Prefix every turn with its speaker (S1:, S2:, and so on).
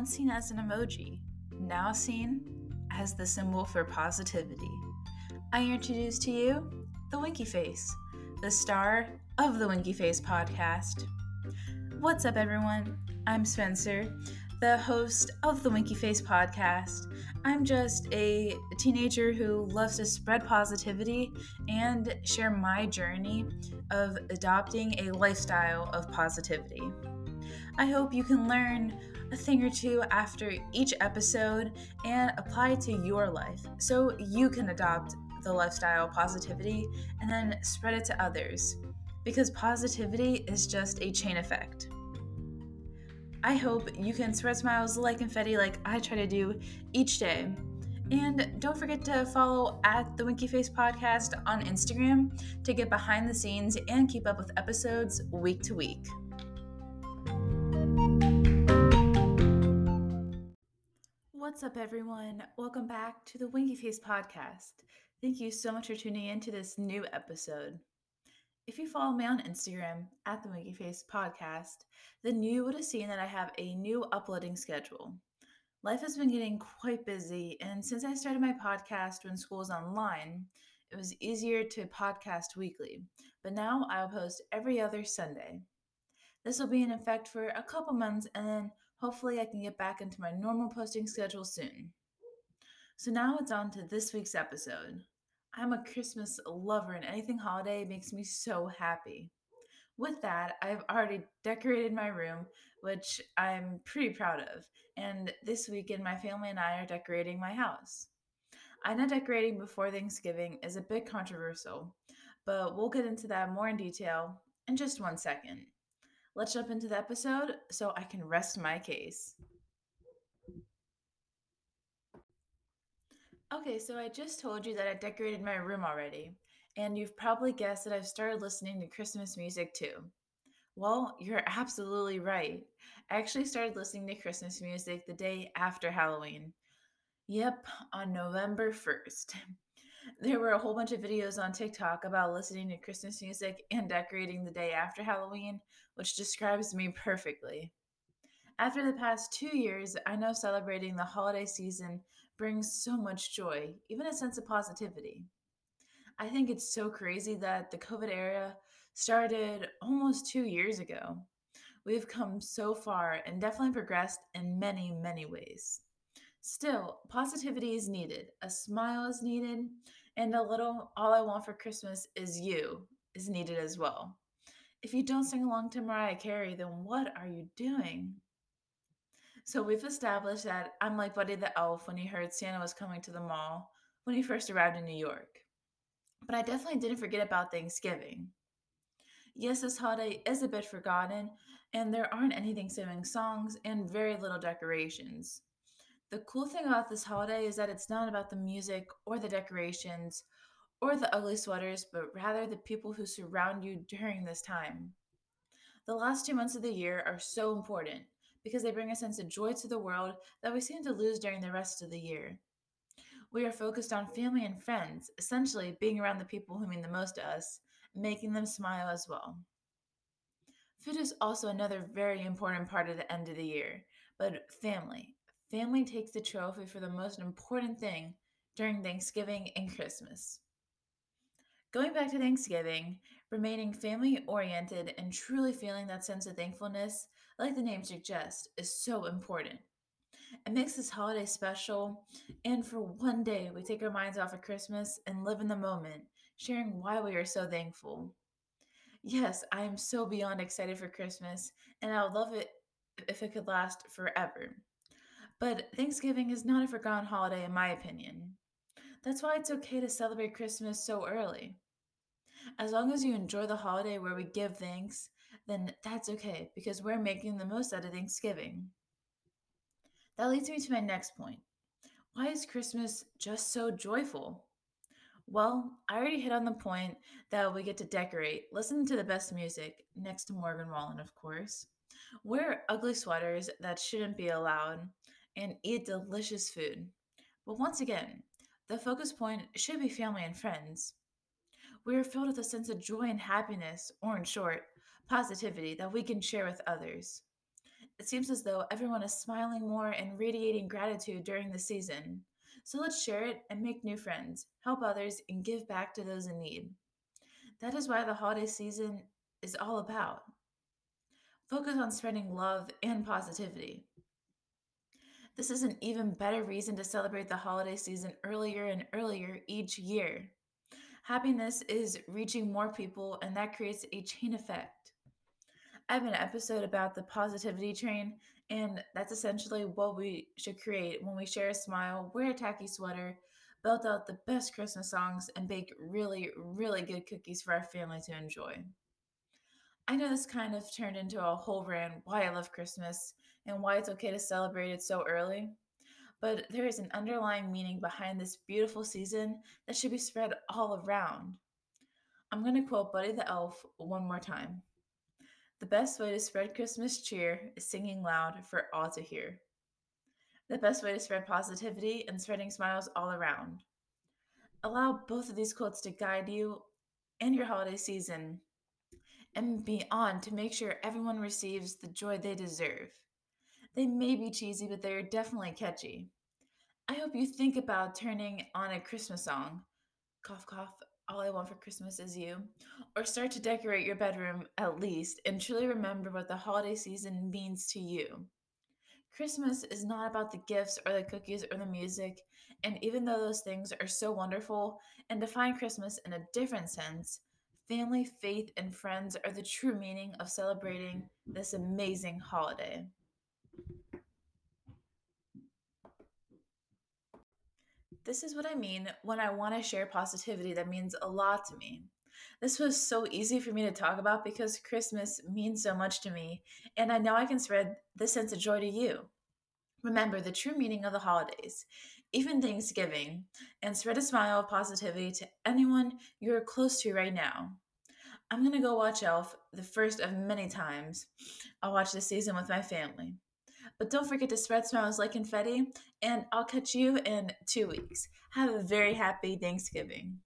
S1: once seen as an emoji, now seen as the symbol for positivity. I introduce to you the Winky Face, the star of the Winky Face podcast. What's up, everyone? I'm Spencer, the host of the Winky Face podcast. I'm just a teenager who loves to spread positivity and share my journey of adopting a lifestyle of positivity. I hope you can learn a thing or two after each episode and apply to your life so you can adopt the lifestyle positivity and then spread it to others because positivity is just a chain effect. I hope you can spread smiles like confetti like I try to do each day. And don't forget to follow at the Winky Face Podcast on Instagram to get behind the scenes and keep up with episodes week to week. What's up, everyone? Welcome back to the Winky Face Podcast. Thank you so much for tuning in to this new episode. If you follow me on Instagram at the Winky Face Podcast, then you would have seen that I have a new uploading schedule. Life has been getting quite busy, and since I started my podcast when school is online, it was easier to podcast weekly. But now I'll post every other Sunday. This will be in effect for a couple months, and then hopefully I can get back into my normal posting schedule soon. So now it's on to this week's episode. I'm a Christmas lover, and anything holiday makes me so happy. With that, I've already decorated my room, which I'm pretty proud of. And this weekend, my family and I are decorating my house. I know decorating before Thanksgiving is a bit controversial, but we'll get into that more in detail in just one second. Let's jump into the episode so I can rest my case. Okay, so I just told you that I decorated my room already, and you've probably guessed that I've started listening to Christmas music too. Well, you're absolutely right. I actually started listening to Christmas music the day after Halloween. Yep, on November 1st. There were a whole bunch of videos on TikTok about listening to Christmas music and decorating the day after Halloween, which describes me perfectly. After the past two years, I know celebrating the holiday season brings so much joy, even a sense of positivity. I think it's so crazy that the COVID era started almost two years ago. We've come so far and definitely progressed in many, many ways. Still, positivity is needed, a smile is needed, and a little all I want for Christmas is you is needed as well. If you don't sing along to Mariah Carey, then what are you doing? So we've established that I'm like Buddy the Elf when he heard Santa was coming to the mall when he first arrived in New York. But I definitely didn't forget about Thanksgiving. Yes, this holiday is a bit forgotten, and there aren't any Thanksgiving songs and very little decorations. The cool thing about this holiday is that it's not about the music or the decorations or the ugly sweaters, but rather the people who surround you during this time. The last two months of the year are so important because they bring a sense of joy to the world that we seem to lose during the rest of the year. We are focused on family and friends, essentially being around the people who mean the most to us, making them smile as well. Food is also another very important part of the end of the year, but family. Family takes the trophy for the most important thing during Thanksgiving and Christmas. Going back to Thanksgiving, remaining family oriented and truly feeling that sense of thankfulness, like the name suggests, is so important. It makes this holiday special, and for one day, we take our minds off of Christmas and live in the moment, sharing why we are so thankful. Yes, I am so beyond excited for Christmas, and I would love it if it could last forever. But Thanksgiving is not a forgotten holiday, in my opinion. That's why it's okay to celebrate Christmas so early. As long as you enjoy the holiday where we give thanks, then that's okay because we're making the most out of Thanksgiving. That leads me to my next point. Why is Christmas just so joyful? Well, I already hit on the point that we get to decorate, listen to the best music, next to Morgan Wallen, of course, wear ugly sweaters that shouldn't be allowed, and eat delicious food. But once again, the focus point should be family and friends. We are filled with a sense of joy and happiness, or in short, positivity that we can share with others. It seems as though everyone is smiling more and radiating gratitude during the season. So let's share it and make new friends, help others, and give back to those in need. That is why the holiday season is all about. Focus on spreading love and positivity. This is an even better reason to celebrate the holiday season earlier and earlier each year. Happiness is reaching more people, and that creates a chain effect. I have an episode about the positivity train, and that's essentially what we should create when we share a smile, wear a tacky sweater, belt out the best Christmas songs, and bake really, really good cookies for our family to enjoy. I know this kind of turned into a whole rant why I love Christmas and why it's okay to celebrate it so early, but there is an underlying meaning behind this beautiful season that should be spread all around. I'm going to quote Buddy the Elf one more time. The best way to spread Christmas cheer is singing loud for all to hear. The best way to spread positivity and spreading smiles all around. Allow both of these quotes to guide you in your holiday season and beyond to make sure everyone receives the joy they deserve. They may be cheesy, but they are definitely catchy. I hope you think about turning on a Christmas song. Cough, cough, all I want for Christmas is you. Or start to decorate your bedroom at least and truly remember what the holiday season means to you. Christmas is not about the gifts or the cookies or the music, and even though those things are so wonderful and define Christmas in a different sense, family, faith, and friends are the true meaning of celebrating this amazing holiday. This is what I mean when I want to share positivity that means a lot to me. This was so easy for me to talk about because Christmas means so much to me, and I know I can spread this sense of joy to you. Remember the true meaning of the holidays, even Thanksgiving, and spread a smile of positivity to anyone you're close to right now. I'm gonna go watch Elf the first of many times. I'll watch this season with my family. But don't forget to spread smiles like confetti, and I'll catch you in two weeks. Have a very happy Thanksgiving.